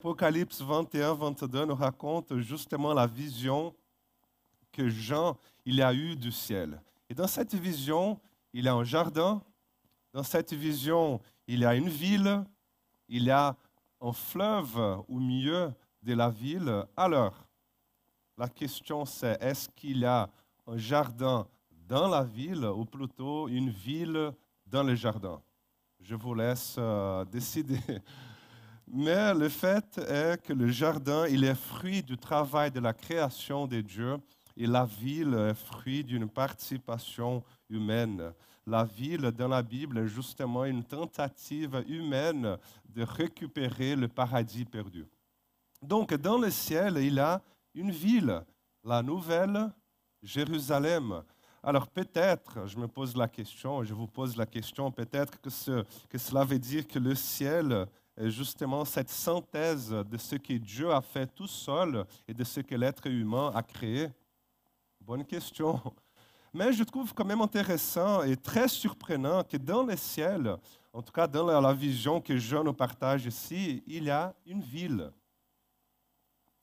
Apocalypse 21, 22 nous raconte justement la vision que Jean il a eue du ciel. Et dans cette vision, il y a un jardin. Dans cette vision, il y a une ville. Il y a un fleuve au milieu de la ville. Alors, la question c'est, est-ce qu'il y a un jardin dans la ville ou plutôt une ville dans le jardin? Je vous laisse euh, décider. Mais le fait est que le jardin, il est fruit du travail de la création de Dieu et la ville est fruit d'une participation humaine. La ville dans la Bible est justement une tentative humaine de récupérer le paradis perdu. Donc dans le ciel, il y a une ville, la nouvelle Jérusalem. Alors peut-être, je me pose la question, je vous pose la question, peut-être que, ce, que cela veut dire que le ciel justement cette synthèse de ce que Dieu a fait tout seul et de ce que l'être humain a créé? Bonne question. Mais je trouve quand même intéressant et très surprenant que dans le ciel, en tout cas dans la vision que Jean nous partage ici, il y a une ville.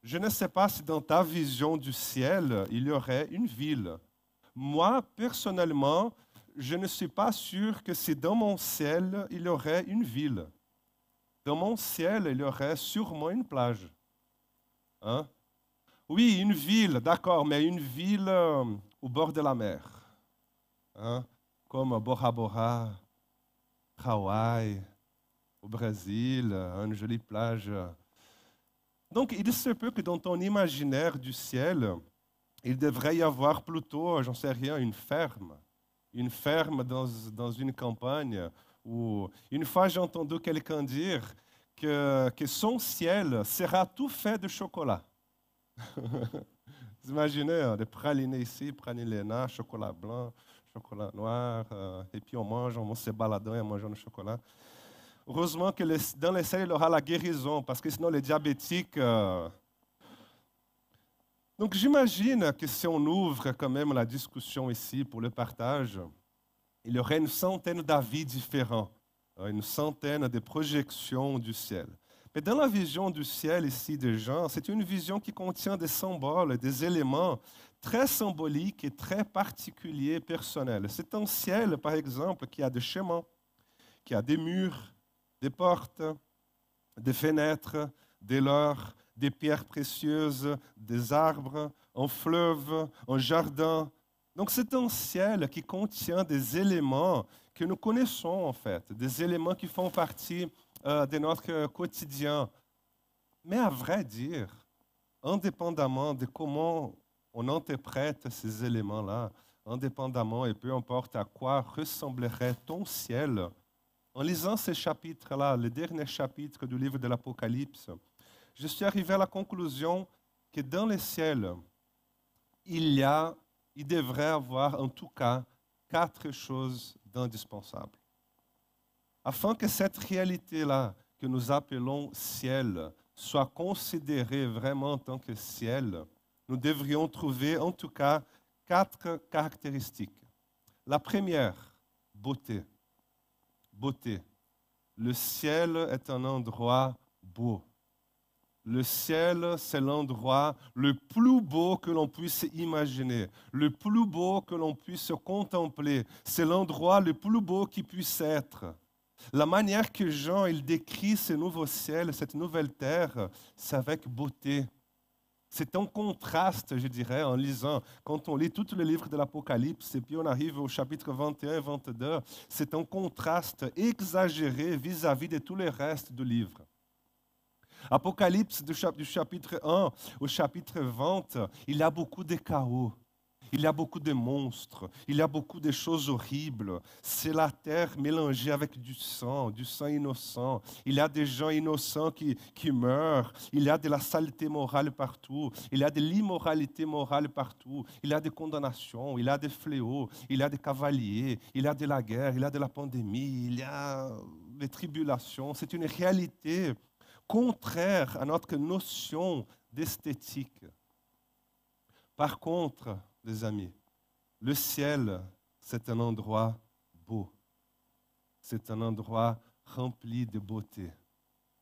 Je ne sais pas si dans ta vision du ciel, il y aurait une ville. Moi, personnellement, je ne suis pas sûr que si dans mon ciel, il y aurait une ville. Dans mon ciel, il y aurait sûrement une plage. Hein? Oui, une ville, d'accord, mais une ville euh, au bord de la mer. Hein? Comme Bora Bora, Hawaï, au Brésil, une jolie plage. Donc, il se peut que dans ton imaginaire du ciel, il devrait y avoir plutôt, j'en sais rien, une ferme. Une ferme dans, dans une campagne une fois j'ai entendu quelqu'un dire que, que son ciel sera tout fait de chocolat. Vous imaginez, hein, des pralinés ici, pralinés chocolat blanc, chocolat noir, euh, et puis on mange, on se baladant et on mange le chocolat. Heureusement que dans les ciel, il aura la guérison, parce que sinon les diabétiques... Euh, donc j'imagine que si on ouvre quand même la discussion ici pour le partage, il y aurait une centaine d'avis différents, hein, une centaine de projections du ciel. Mais dans la vision du ciel ici de Jean, c'est une vision qui contient des symboles, des éléments très symboliques et très particuliers, personnels. C'est un ciel, par exemple, qui a des chemins, qui a des murs, des portes, des fenêtres, des leurres, des pierres précieuses, des arbres, un fleuve, un jardin, donc c'est un ciel qui contient des éléments que nous connaissons en fait, des éléments qui font partie euh, de notre quotidien. Mais à vrai dire, indépendamment de comment on interprète ces éléments-là, indépendamment et peu importe à quoi ressemblerait ton ciel, en lisant ces chapitres-là, les derniers chapitres du livre de l'Apocalypse, je suis arrivé à la conclusion que dans le ciel, il y a il devrait avoir en tout cas quatre choses d'indispensables. Afin que cette réalité-là que nous appelons ciel soit considérée vraiment en tant que ciel, nous devrions trouver en tout cas quatre caractéristiques. La première, beauté. Beauté. Le ciel est un endroit beau. Le ciel, c'est l'endroit le plus beau que l'on puisse imaginer, le plus beau que l'on puisse contempler. C'est l'endroit le plus beau qui puisse être. La manière que Jean il décrit ce nouveau ciel, cette nouvelle terre, c'est avec beauté. C'est un contraste, je dirais, en lisant. Quand on lit tout le livre de l'Apocalypse et puis on arrive au chapitre 21 et 22, c'est un contraste exagéré vis-à-vis -vis de tout le reste du livre. Apocalypse du chapitre 1 au chapitre 20, il y a beaucoup de chaos. Il y a beaucoup de monstres, il y a beaucoup de choses horribles. C'est la terre mélangée avec du sang, du sang innocent. Il y a des gens innocents qui, qui meurent. Il y a de la saleté morale partout. Il y a de l'immoralité morale partout. Il y a des condamnations, il y a des fléaux, il y a des cavaliers, il y a de la guerre, il y a de la pandémie, il y a des tribulations. C'est une réalité contraire à notre notion d'esthétique. Par contre, les amis, le ciel, c'est un endroit beau. C'est un endroit rempli de beauté.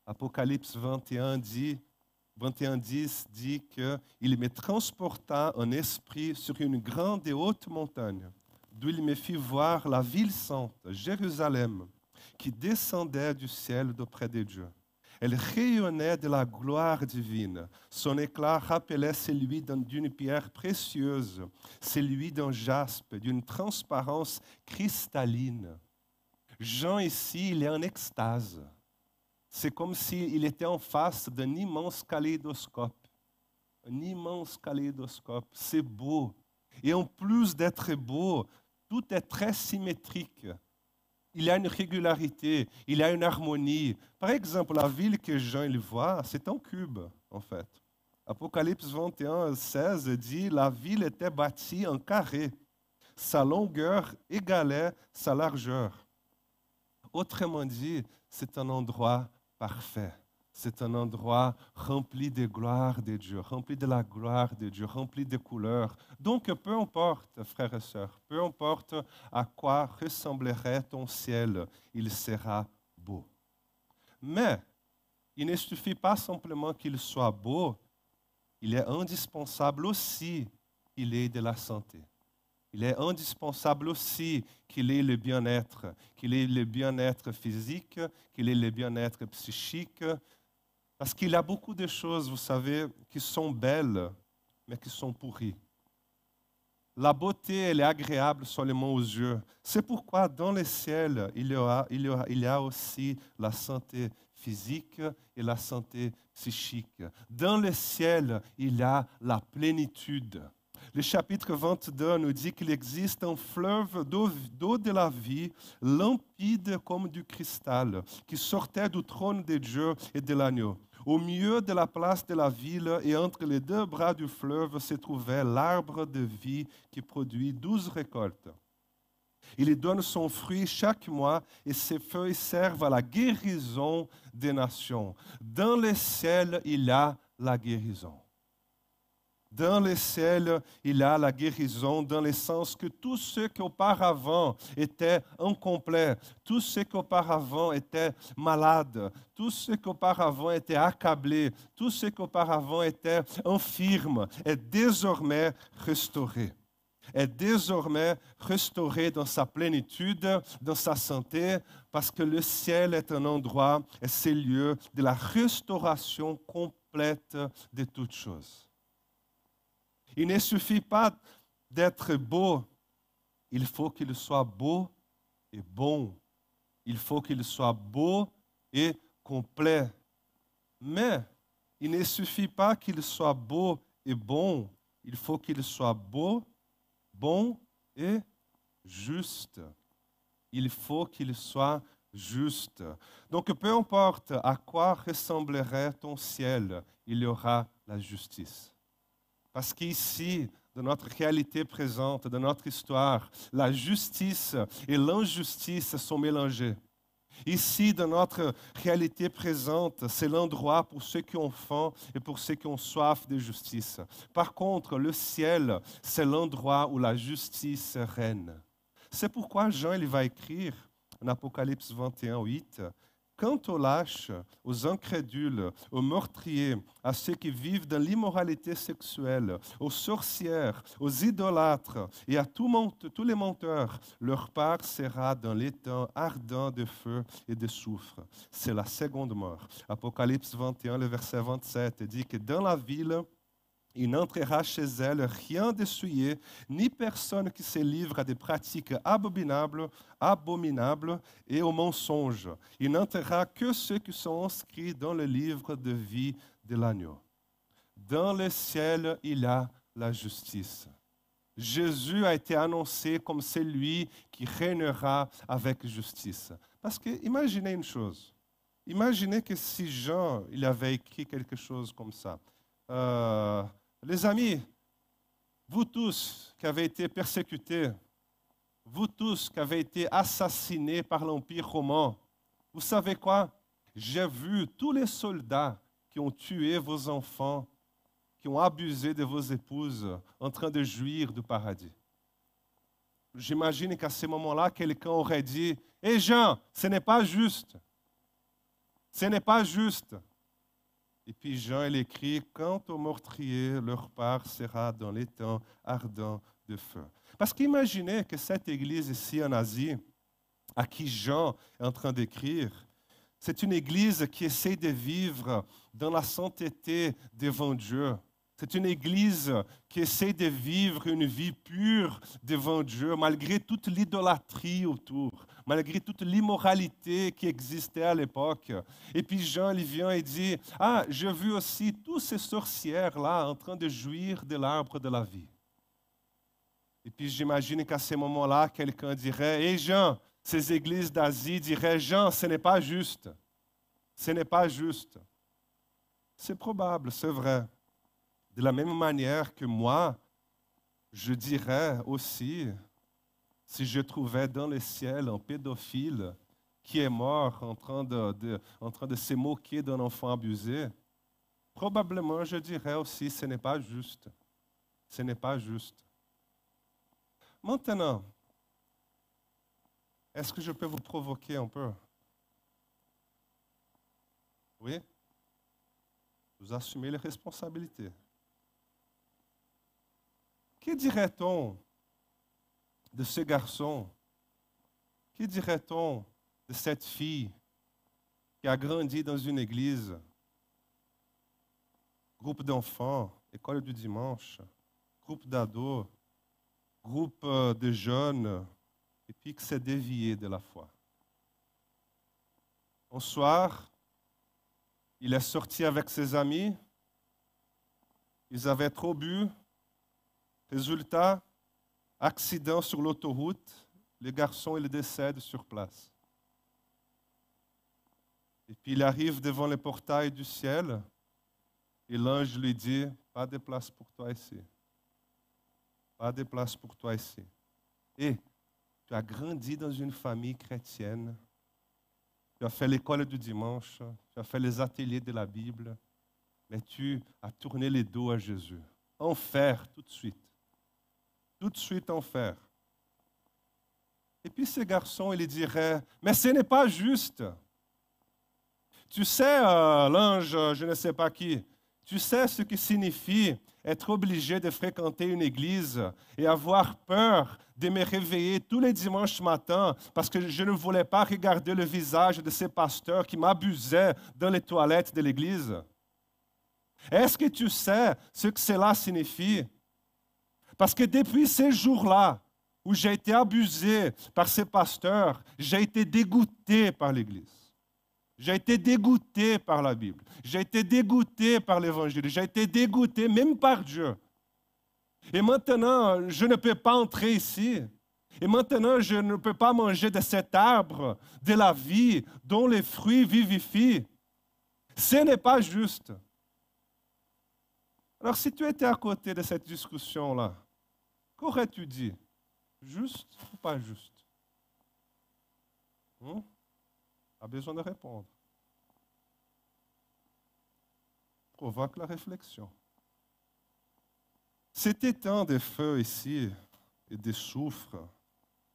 Apocalypse 21 dit, 21 10 dit qu'il me transporta en esprit sur une grande et haute montagne, d'où il me fit voir la ville sainte, Jérusalem, qui descendait du ciel d'auprès de Dieu. Elle rayonnait de la gloire divine. Son éclat rappelait celui d'une pierre précieuse, celui d'un jaspe, d'une transparence cristalline. Jean ici, il est en extase. C'est comme s'il était en face d'un immense kaléidoscope. Un immense kaléidoscope. C'est beau. Et en plus d'être beau, tout est très symétrique. Il y a une régularité, il y a une harmonie. Par exemple, la ville que Jean il voit, c'est un cube, en fait. Apocalypse 21, 16 dit, la ville était bâtie en carré. Sa longueur égalait sa largeur. Autrement dit, c'est un endroit parfait. C'est un endroit rempli de gloire de Dieu, rempli de la gloire de Dieu, rempli de couleurs. Donc, peu importe, frères et sœurs, peu importe à quoi ressemblerait ton ciel, il sera beau. Mais il ne suffit pas simplement qu'il soit beau, il est indispensable aussi qu'il ait de la santé. Il est indispensable aussi qu'il ait le bien-être, qu'il ait le bien-être physique, qu'il ait le bien-être psychique. Parce qu'il y a beaucoup de choses, vous savez, qui sont belles, mais qui sont pourries. La beauté, elle est agréable seulement aux yeux. C'est pourquoi dans le ciel, il y, a, il, y il y a aussi la santé physique et la santé psychique. Dans le ciel, il y a la plénitude. Le chapitre 22 nous dit qu'il existe un fleuve d'eau de la vie, limpide comme du cristal, qui sortait du trône de Dieu et de l'agneau. Au milieu de la place de la ville et entre les deux bras du fleuve se trouvait l'arbre de vie qui produit douze récoltes. Il donne son fruit chaque mois et ses feuilles servent à la guérison des nations. Dans le ciel, il y a la guérison. Dans le ciel, il y a la guérison dans le sens que tous ceux qui auparavant étaient incomplets, tous ceux qui auparavant étaient malades, tous ceux qui auparavant étaient accablés, tous ceux qui auparavant étaient infirmes, est désormais restauré est désormais restauré dans sa plénitude, dans sa santé, parce que le ciel est un endroit et c'est lieu de la restauration complète de toutes choses. Il ne suffit pas d'être beau, il faut qu'il soit beau et bon. Il faut qu'il soit beau et complet. Mais il ne suffit pas qu'il soit beau et bon, il faut qu'il soit beau, bon et juste. Il faut qu'il soit juste. Donc peu importe à quoi ressemblerait ton ciel, il y aura la justice. Parce qu'ici, dans notre réalité présente, dans notre histoire, la justice et l'injustice sont mélangées. Ici, dans notre réalité présente, c'est l'endroit pour ceux qui ont faim et pour ceux qui ont soif de justice. Par contre, le ciel, c'est l'endroit où la justice règne. C'est pourquoi Jean il va écrire en Apocalypse 21, 8, Quant aux lâches, aux incrédules, aux meurtriers, à ceux qui vivent dans l'immoralité sexuelle, aux sorcières, aux idolâtres et à tous les menteurs, leur part sera dans l'étang ardent de feu et de soufre. C'est la seconde mort. Apocalypse 21, le verset 27 dit que dans la ville, il n'entrera chez elle rien d'essuyé, ni personne qui se livre à des pratiques abominables, abominables et aux mensonges. Il n'entrera que ceux qui sont inscrits dans le livre de vie de l'agneau. Dans le ciel, il y a la justice. Jésus a été annoncé comme celui qui régnera avec justice. Parce que imaginez une chose. Imaginez que si Jean il avait écrit quelque chose comme ça. Euh, les amis, vous tous qui avez été persécutés, vous tous qui avez été assassinés par l'Empire romain, vous savez quoi? J'ai vu tous les soldats qui ont tué vos enfants, qui ont abusé de vos épouses, en train de jouir du paradis. J'imagine qu'à ce moment-là, quelqu'un aurait dit, Hé Jean, ce n'est pas juste. Ce n'est pas juste. Et puis Jean, il écrit, quant aux meurtriers, leur part sera dans les temps ardents de feu. Parce qu'imaginez que cette église ici en Asie, à qui Jean est en train d'écrire, c'est une église qui essaie de vivre dans la sainteté devant Dieu. C'est une église qui essaie de vivre une vie pure devant Dieu, malgré toute l'idolâtrie autour, malgré toute l'immoralité qui existait à l'époque. Et puis Jean, il vient et dit, ah, j'ai vu aussi tous ces sorcières-là en train de jouir de l'arbre de la vie. Et puis j'imagine qu'à ce moment-là, quelqu'un dirait, hé Jean, ces églises d'Asie diraient, Jean, ce n'est pas juste. Ce n'est pas juste. C'est probable, c'est vrai. De la même manière que moi, je dirais aussi, si je trouvais dans le ciel un pédophile qui est mort en train de, se moquer d'un enfant abusé, probablement je dirais aussi, ce n'est pas juste. Ce n'est pas juste. Maintenant, est-ce que je peux vous provoquer un peu? Oui? Vous assumez les responsabilités. Que dirait-on de ce garçon? Que dirait-on de cette fille qui a grandi dans une église, groupe d'enfants, école du dimanche, groupe d'ados, groupe euh, de jeunes, et puis qui s'est dévié de la foi. Un soir, il est sorti avec ses amis, ils avaient trop bu, Résultat, accident sur l'autoroute, le garçon il décède sur place. Et puis il arrive devant le portail du ciel et l'ange lui dit, pas de place pour toi ici. Pas de place pour toi ici. Et tu as grandi dans une famille chrétienne. Tu as fait l'école du dimanche. Tu as fait les ateliers de la Bible. Mais tu as tourné les dos à Jésus. Enfer tout de suite tout de suite en faire. Et puis ce garçon, il dirait, mais ce n'est pas juste. Tu sais, euh, l'ange, je ne sais pas qui, tu sais ce que signifie être obligé de fréquenter une église et avoir peur de me réveiller tous les dimanches matins parce que je ne voulais pas regarder le visage de ces pasteurs qui m'abusaient dans les toilettes de l'église. Est-ce que tu sais ce que cela signifie? Parce que depuis ces jours-là, où j'ai été abusé par ces pasteurs, j'ai été dégoûté par l'Église. J'ai été dégoûté par la Bible. J'ai été dégoûté par l'Évangile. J'ai été dégoûté même par Dieu. Et maintenant, je ne peux pas entrer ici. Et maintenant, je ne peux pas manger de cet arbre de la vie dont les fruits vivifient. Ce n'est pas juste. Alors, si tu étais à côté de cette discussion-là, Qu'aurais-tu dit? Juste ou pas juste? Hmm? A besoin de répondre. Provoque la réflexion. Cet étang de feu ici et de soufre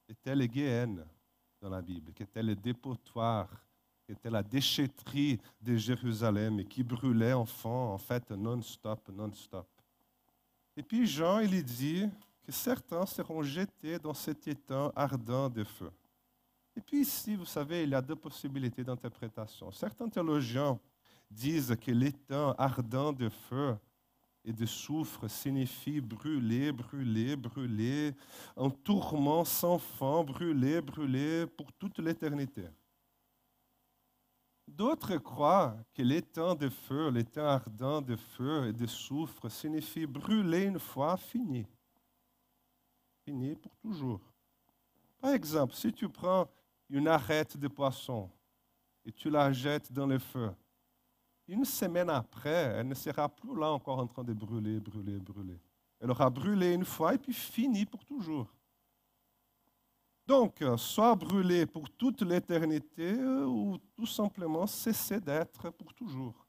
était les Guéhennes dans la Bible, qui était le dépotoir, qui était la déchetterie de Jérusalem et qui brûlait enfant, en fait, non-stop, non-stop. Et puis Jean, il dit, que certains seront jetés dans cet étang ardent de feu. Et puis ici, vous savez, il y a deux possibilités d'interprétation. Certains théologiens disent que l'étang ardent de feu et de soufre signifie brûler, brûler, brûler, un tourment sans fin, brûler, brûler pour toute l'éternité. D'autres croient que l'étang de feu, l'étang ardent de feu et de soufre signifie brûler une fois fini pour toujours. Par exemple, si tu prends une arête de poisson et tu la jettes dans le feu, une semaine après, elle ne sera plus là encore en train de brûler, brûler, brûler. Elle aura brûlé une fois et puis fini pour toujours. Donc, soit brûler pour toute l'éternité ou tout simplement cesser d'être pour toujours.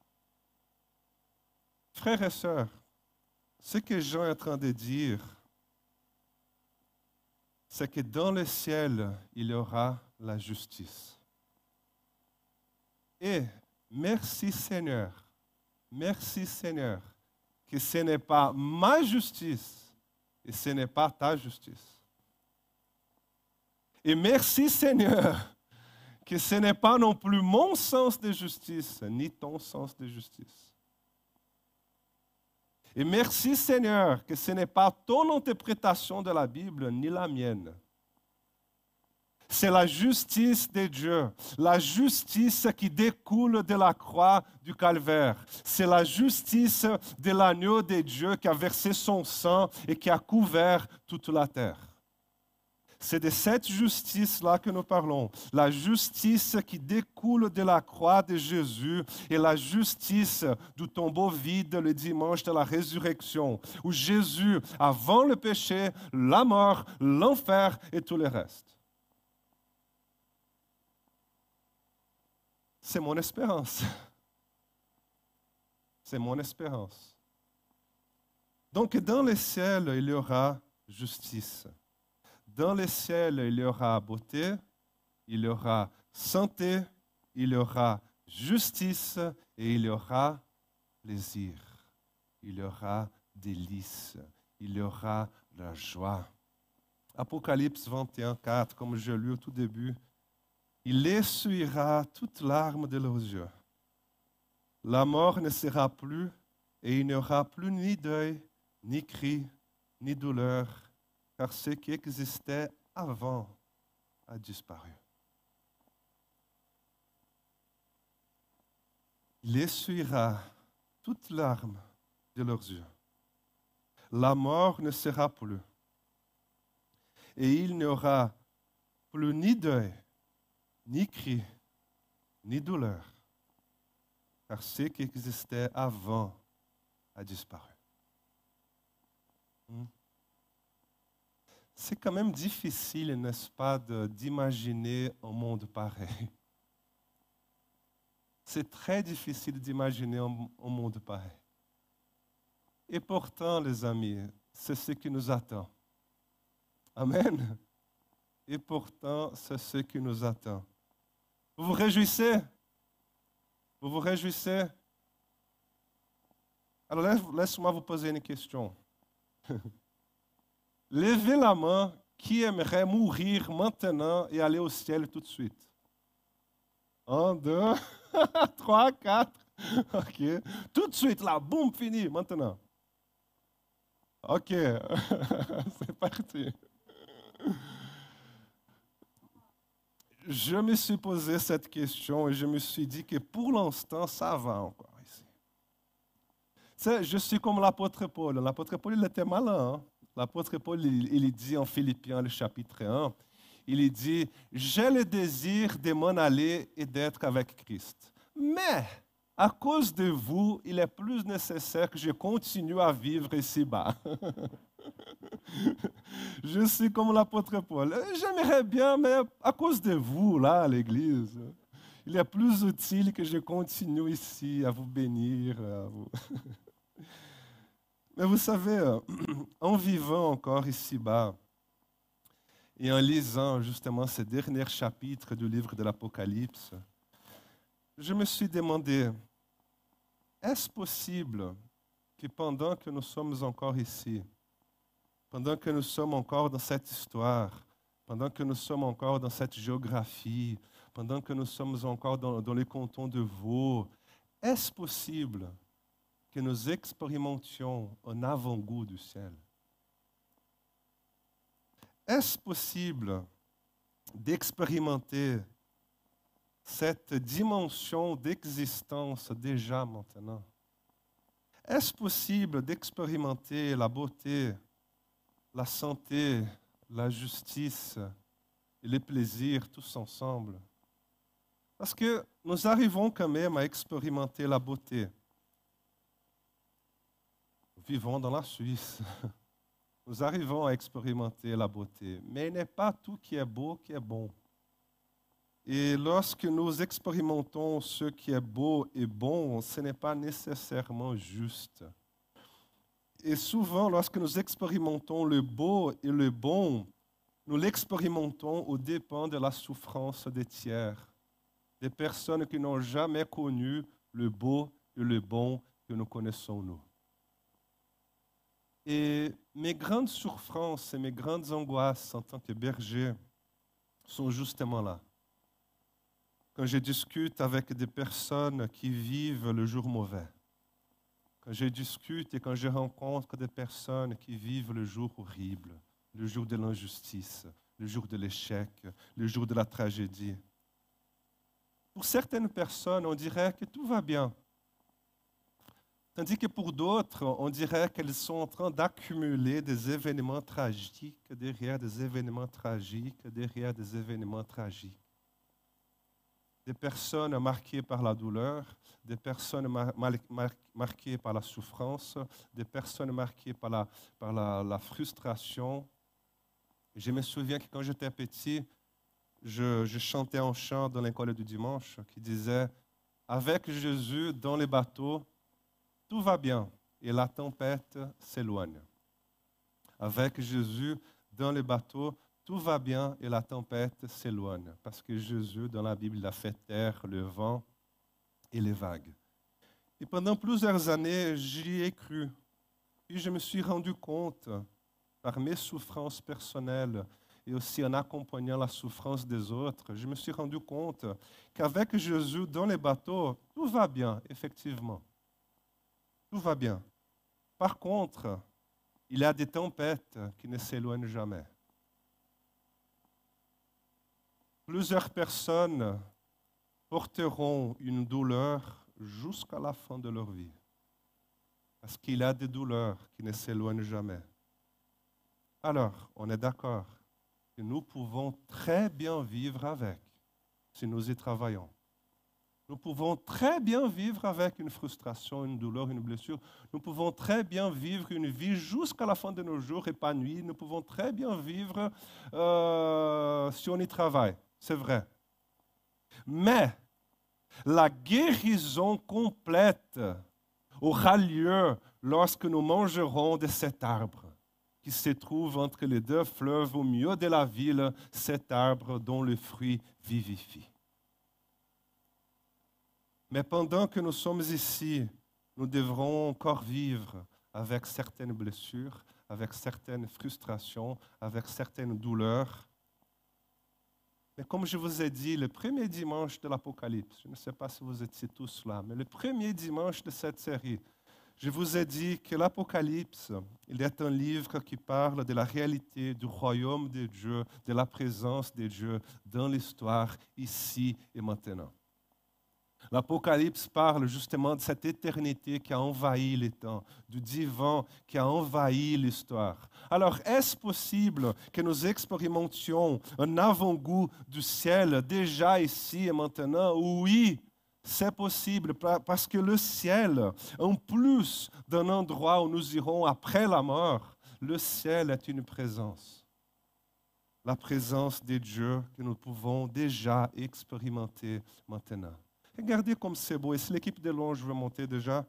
Frères et sœurs, ce que Jean est en train de dire, c'est que dans le ciel, il y aura la justice. Et merci Seigneur, merci Seigneur, que ce n'est pas ma justice et ce n'est pas ta justice. Et merci Seigneur, que ce n'est pas non plus mon sens de justice, ni ton sens de justice. Et merci Seigneur, que ce n'est pas ton interprétation de la Bible, ni la mienne. C'est la justice de Dieu, la justice qui découle de la croix du calvaire. C'est la justice de l'agneau de Dieu qui a versé son sang et qui a couvert toute la terre. C'est de cette justice-là que nous parlons. La justice qui découle de la croix de Jésus et la justice du tombeau vide le dimanche de la résurrection, où Jésus, avant le péché, la mort, l'enfer et tout le reste. C'est mon espérance. C'est mon espérance. Donc dans le ciel, il y aura justice. Dans le ciel, il y aura beauté, il y aura santé, il y aura justice et il y aura plaisir. Il y aura délice, il y aura la joie. Apocalypse 21, 4, comme je lu au tout début, il essuiera toute larme de leurs yeux. La mort ne sera plus et il n'y aura plus ni deuil, ni cri, ni douleur, car ce qui existait avant a disparu. Il essuiera toute larme de leurs yeux. La mort ne sera plus. Et il n'y aura plus ni deuil, ni cri, ni douleur, car ce qui existait avant a disparu. Hmm? C'est quand même difficile, n'est-ce pas, d'imaginer un monde pareil? C'est très difficile d'imaginer un, monde pareil. Et pourtant, les amis, c'est ce qui nous attend. Amen. Et pourtant, c'est ce qui nous attend. Vous vous réjouissez? Vous vous réjouissez? Alors laisse-moi vous poser une question. Levez la main qui aimerait mourir maintenant et aller au ciel tout de suite? Un, deux, trois, quatre. OK. Tout de suite, là, boum, fini, maintenant. OK. C'est parti je me suis posé cette question et je me suis dit que pour l'instant, ça va encore ici. je suis comme l'apôtre Paul. L'apôtre Paul, il était malin. Hein. L'apôtre Paul, il, dit en Philippiens, le chapitre 1, il dit, j'ai le désir de m'en aller et d'être avec Christ. Mais, à cause de vous, il est plus nécessaire que je continue à vivre ici-bas. je suis comme l'apôtre Paul. J'aimerais bien, mais à cause de vous, là, à l'église, il est plus utile que je continue ici à vous bénir. mais vous savez, en vivant encore ici-bas et en lisant justement ces derniers chapitres du livre de l'Apocalypse, je me suis demandé, est-ce possible que pendant que nous sommes encore ici, pendant que nous sommes encore dans cette histoire, pendant que nous sommes encore dans cette géographie, pendant que nous sommes encore dans, dans les cantons de Vaud, est-ce possible que nous expérimentions un avant-goût du ciel? Est-ce possible d'expérimenter cette dimension d'existence déjà maintenant? Est-ce possible d'expérimenter la beauté, la santé, la justice et les plaisirs tous ensemble? Parce que nous arrivons quand même à expérimenter la beauté. Vivons dans la Suisse. Nous arrivons à expérimenter la beauté. Mais il n'est pas tout qui est beau qui est bon. Et lorsque nous expérimentons ce qui est beau et bon, ce n'est pas nécessairement juste. Et souvent, lorsque nous expérimentons le beau et le bon, nous l'expérimentons au dépens de la souffrance des tiers. des personnes qui n'ont jamais connu le beau et le bon que nous connaissons nous. Et mes grandes souffrances et mes grandes angoisses en tant que berger sont justement là. Quand je discute avec des personnes qui vivent le jour mauvais, quand je discute et quand je rencontre des personnes qui vivent le jour horrible, le jour de l'injustice, le jour de l'échec, le jour de la tragédie. Pour certaines personnes, on dirait que tout va bien. Tandis que pour d'autres, on dirait qu'elles sont en train d'accumuler des événements tragiques derrière des événements tragiques, derrière des événements tragiques. Des personnes marquées par la douleur, des personnes marquées par la souffrance, des personnes marquées par la, par la, frustration. Je me souviens que quand j'étais petit, je, je chantais un chant dans l'école du dimanche qui disait Avec Jésus dans les bateaux, tout va bien et la tempête s'éloigne. Avec Jésus dans le bateau, tout va bien et la tempête s'éloigne. Parce que Jésus, dans la Bible, a fait taire le vent et les vagues. Et pendant plusieurs années, j'y ai cru. Puis je me suis rendu compte, par mes souffrances personnelles et aussi en accompagnant la souffrance des autres, je me suis rendu compte qu'avec Jésus dans les bateaux, tout va bien, effectivement tout va bien. Par contre, il y a des tempêtes qui ne s'éloignent jamais. Plusieurs personnes porteront une douleur jusqu'à la fin de leur vie. Parce qu'il y a des douleurs qui ne s'éloignent jamais. Alors, on est d'accord que nous pouvons très bien vivre avec si nous y travaillons. Nous pouvons très bien vivre avec une frustration, une douleur, une blessure. Nous pouvons très bien vivre une vie jusqu'à la fin de nos jours épanouie. Nous pouvons très bien vivre euh, si on y travaille. C'est vrai. Mais la guérison complète aura lieu lorsque nous mangerons de cet arbre qui se trouve entre les deux fleuves au milieu de la ville, cet arbre dont le fruit vivifie. Mais pendant que nous sommes ici, nous devrons encore vivre avec certaines blessures, avec certaines frustrations, avec certaines douleurs. Mais comme je vous ai dit, le premier dimanche de l'Apocalypse, je ne sais pas si vous étiez tous là, mais le premier dimanche de cette série, je vous ai dit que l'Apocalypse, il est un livre qui parle de la réalité du royaume de Dieu, de la présence de Dieu dans l'histoire, ici et maintenant. L'Apocalypse parle justement de cette éternité qui a envahi les temps, du divin qui a envahi l'histoire. Alors, est-ce possible que nous expérimentions un avant-goût du ciel déjà ici et maintenant? Oui, c'est possible parce que le ciel, en plus d'un endroit où nous irons après la mort, le ciel est une présence. La présence de Dieu que nous pouvons déjà expérimenter maintenant. Regardez comme c'est beau. Et si l'équipe de longe veut monter déjà.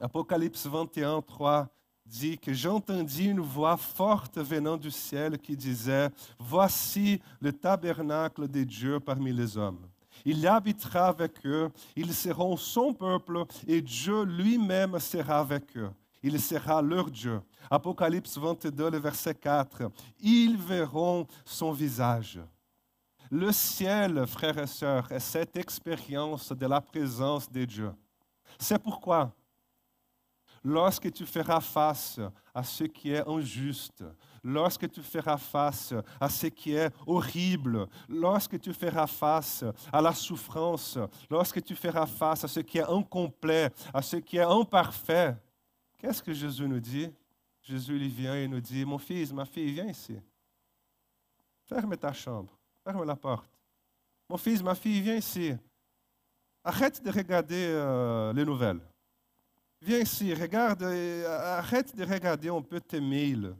Apocalypse 21, 3 dit que j'entendis une voix forte venant du ciel qui disait, Voici le tabernacle de Dieu parmi les hommes. Il habitera avec eux, ils seront son peuple et Dieu lui-même sera avec eux. Il sera leur Dieu. Apocalypse 22, le verset 4. Ils verront son visage. Le ciel, frères et sœurs, est cette expérience de la présence de Dieu. C'est pourquoi, lorsque tu feras face à ce qui est injuste, lorsque tu feras face à ce qui est horrible, lorsque tu feras face à la souffrance, lorsque tu feras face à ce qui est incomplet, à ce qui est imparfait, qu'est-ce que Jésus nous dit? Jésus lui vient et nous dit, mon fils, ma fille, viens ici. Ferme ta chambre. Ferme la porte. Mon fils, ma fille, viens ici. Arrête de regarder euh, les nouvelles. Viens ici, regarde, euh, arrête de regarder un peu tes mails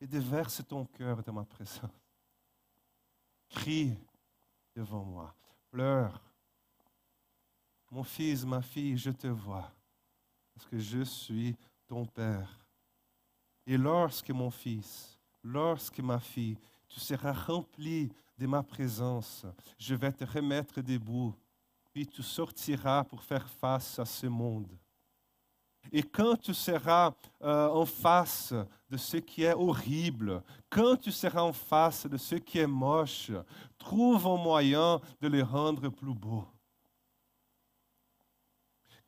et déverse ton cœur dans ma présence. Crie devant moi, pleure. Mon fils, ma fille, je te vois, parce que je suis ton Père. Et lorsque mon fils, lorsque ma fille, tu seras rempli de ma présence. Je vais te remettre debout, puis tu sortiras pour faire face à ce monde. Et quand tu seras euh, en face de ce qui est horrible, quand tu seras en face de ce qui est moche, trouve un moyen de le rendre plus beau.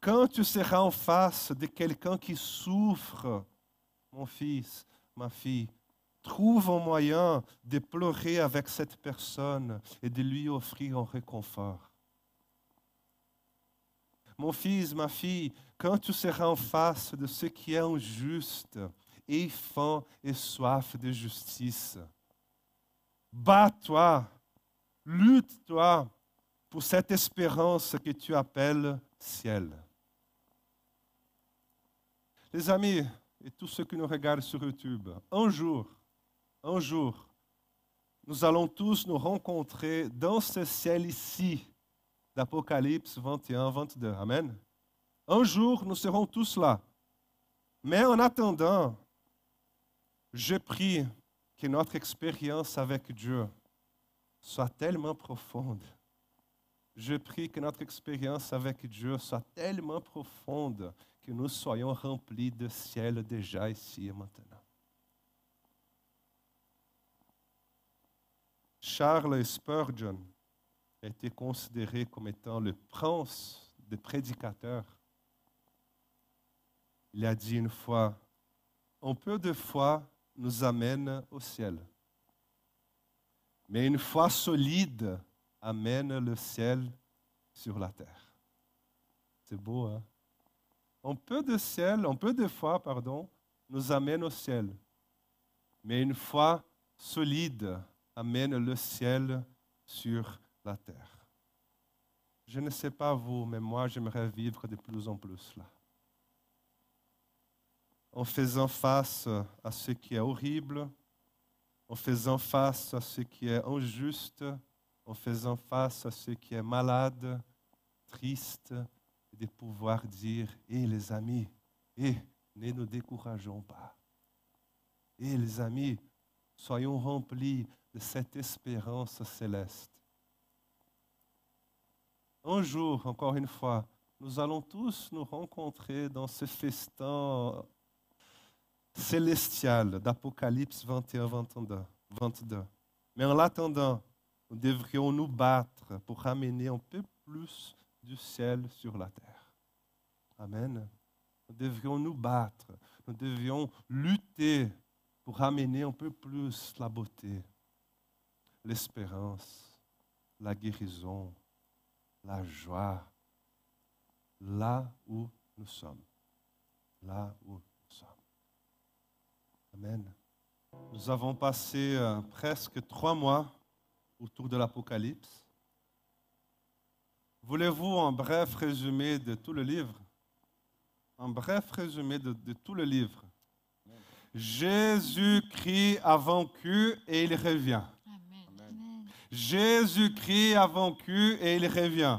Quand tu seras en face de quelqu'un qui souffre, mon fils, ma fille, trouve un moyen de pleurer avec cette personne et de lui offrir un réconfort. Mon fils, ma fille, quand tu seras en face de ce qui est injuste, aie faim et soif de justice. Bats-toi, lutte-toi pour cette espérance que tu appelles ciel. Les amis et tous ceux qui nous regardent sur YouTube, un jour, un jour, nous allons tous nous rencontrer dans ce ciel ici d'Apocalypse 21, 22. Amen. Un jour, nous serons tous là. Mais en attendant, je prie que notre expérience avec Dieu soit tellement profonde. Je prie que notre expérience avec Dieu soit tellement profonde que nous soyons remplis de ciel déjà ici et maintenant. Charles Spurgeon a été considéré comme étant le prince des prédicateurs. Il a dit une fois, un peu de foi nous amène au ciel. Mais une foi solide amène le ciel sur la terre. C'est beau, hein? Un peu de ciel, un peu de foi, pardon, nous amène au ciel. Mais une foi solide amène le ciel sur la terre. Je ne sais pas vous, mais moi, j'aimerais vivre de plus en plus là. En faisant face à ce qui est horrible, en faisant face à ce qui est injuste, en faisant face à ce qui est malade, triste, de pouvoir dire, hé les amis, hé, ne nous décourageons pas. Hé les amis, soyons remplis de cette espérance céleste un jour, encore une fois, nous allons tous nous rencontrer dans ce festin célestial d'Apocalypse 21, 22. Mais en l'attendant, nous devrions nous battre pour ramener un peu plus du ciel sur la terre. Amen. Nous devrions nous battre, nous devions lutter pour ramener un peu plus la beauté, l'espérance, la guérison, la joie là où nous sommes. Là où nous sommes. Amen. Nous avons passé euh, presque trois mois autour de l'Apocalypse. Voulez-vous un bref résumé de tout le livre? Un bref résumé de, de tout le livre. Jésus-Christ a vaincu et il revient. Jésus-Christ a vaincu et il revient.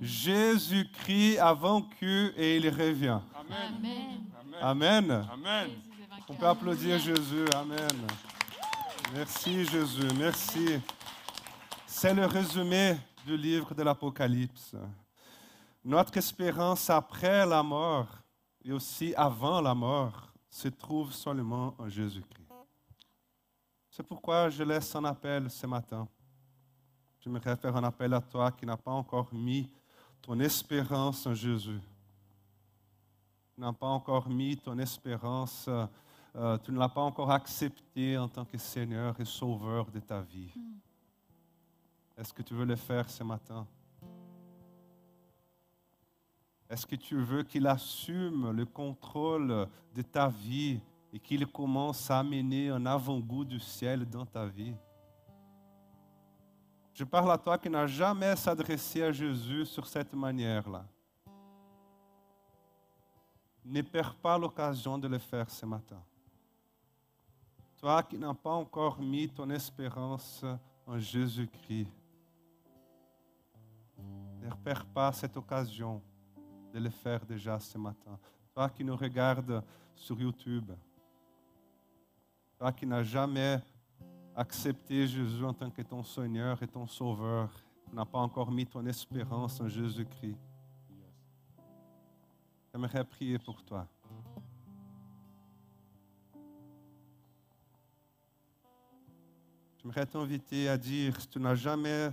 Jésus-Christ a vaincu et il revient. Amen. Amen. On peut applaudir Jésus. Amen. Merci Jésus. Merci. C'est le résumé du livre de l'Apocalypse. Notre espérance après la mort et aussi avant la mort se trouve seulement en Jésus-Christ. C'est pourquoi je laisse un appel ce matin. J'aimerais faire un appel à toi qui n'a pas encore mis ton espérance en Jésus. Tu n'as pas encore mis ton espérance, euh, tu ne l'as pas encore accepté en tant que Seigneur et Sauveur de ta vie. Hmm. Est-ce que tu veux le faire ce matin? Est-ce que tu veux qu'il assume le contrôle de ta vie et qu'il commence à amener un avant-goût du ciel dans ta vie? Je parle à toi qui n'as jamais s'adressé à Jésus sur cette manière-là. Ne perds pas l'occasion de le faire ce matin. Toi qui n'as pas encore mis ton espérance en Jésus-Christ, ne perds pas cette occasion de le faire déjà ce matin. Toi qui nous regardes sur YouTube, toi qui n'as jamais accepté Jésus en tant que ton Seigneur et ton Sauveur, tu n'as pas encore mis ton espérance en Jésus-Christ, j'aimerais prier pour toi. J'aimerais t'inviter à dire, si tu n'as jamais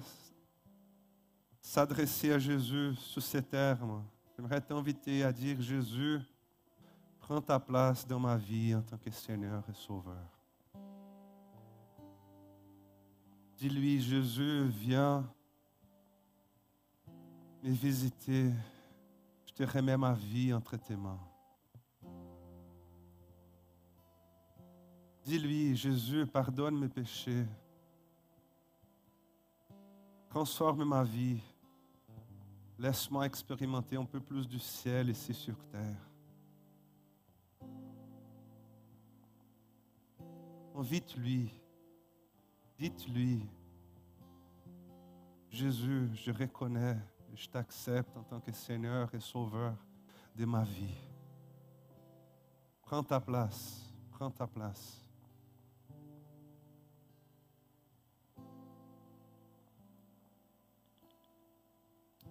s'adressé à Jésus sous ces termes, j'aimerais t'inviter à dire, Jésus, prends ta place dans ma vie en tant que Seigneur et Sauveur. Dis-lui, Jésus, viens me visiter. Je te remets ma vie entre tes mains. Dis-lui, Jésus, pardonne mes péchés. Transforme ma vie. Laisse-moi expérimenter un peu plus du ciel ici sur terre. Invite-lui. Dites-lui, Jésus, je reconnais, je t'accepte en tant que Seigneur et Sauveur de ma vie. Prends ta place, prends ta place.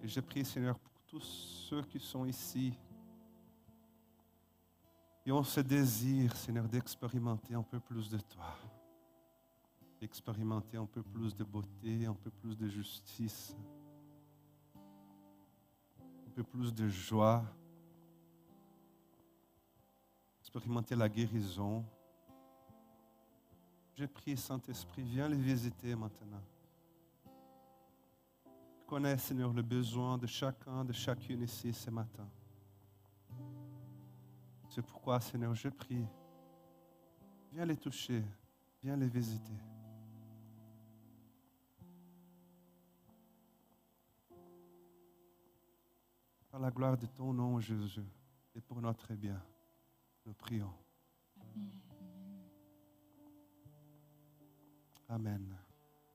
Et je prie, Seigneur, pour tous ceux qui sont ici et ont ce désir, Seigneur, d'expérimenter un peu plus de toi expérimenter un peu plus de beauté, un peu plus de justice, un peu plus de joie, expérimenter la guérison. Je prie, Saint-Esprit, viens les visiter maintenant. Connais, Seigneur, le besoin de chacun, de chacune ici ce matin. C'est pourquoi, Seigneur, je prie, viens les toucher, viens les visiter. Par la gloire de ton nom, Jésus, et pour notre bien, nous prions. Amen.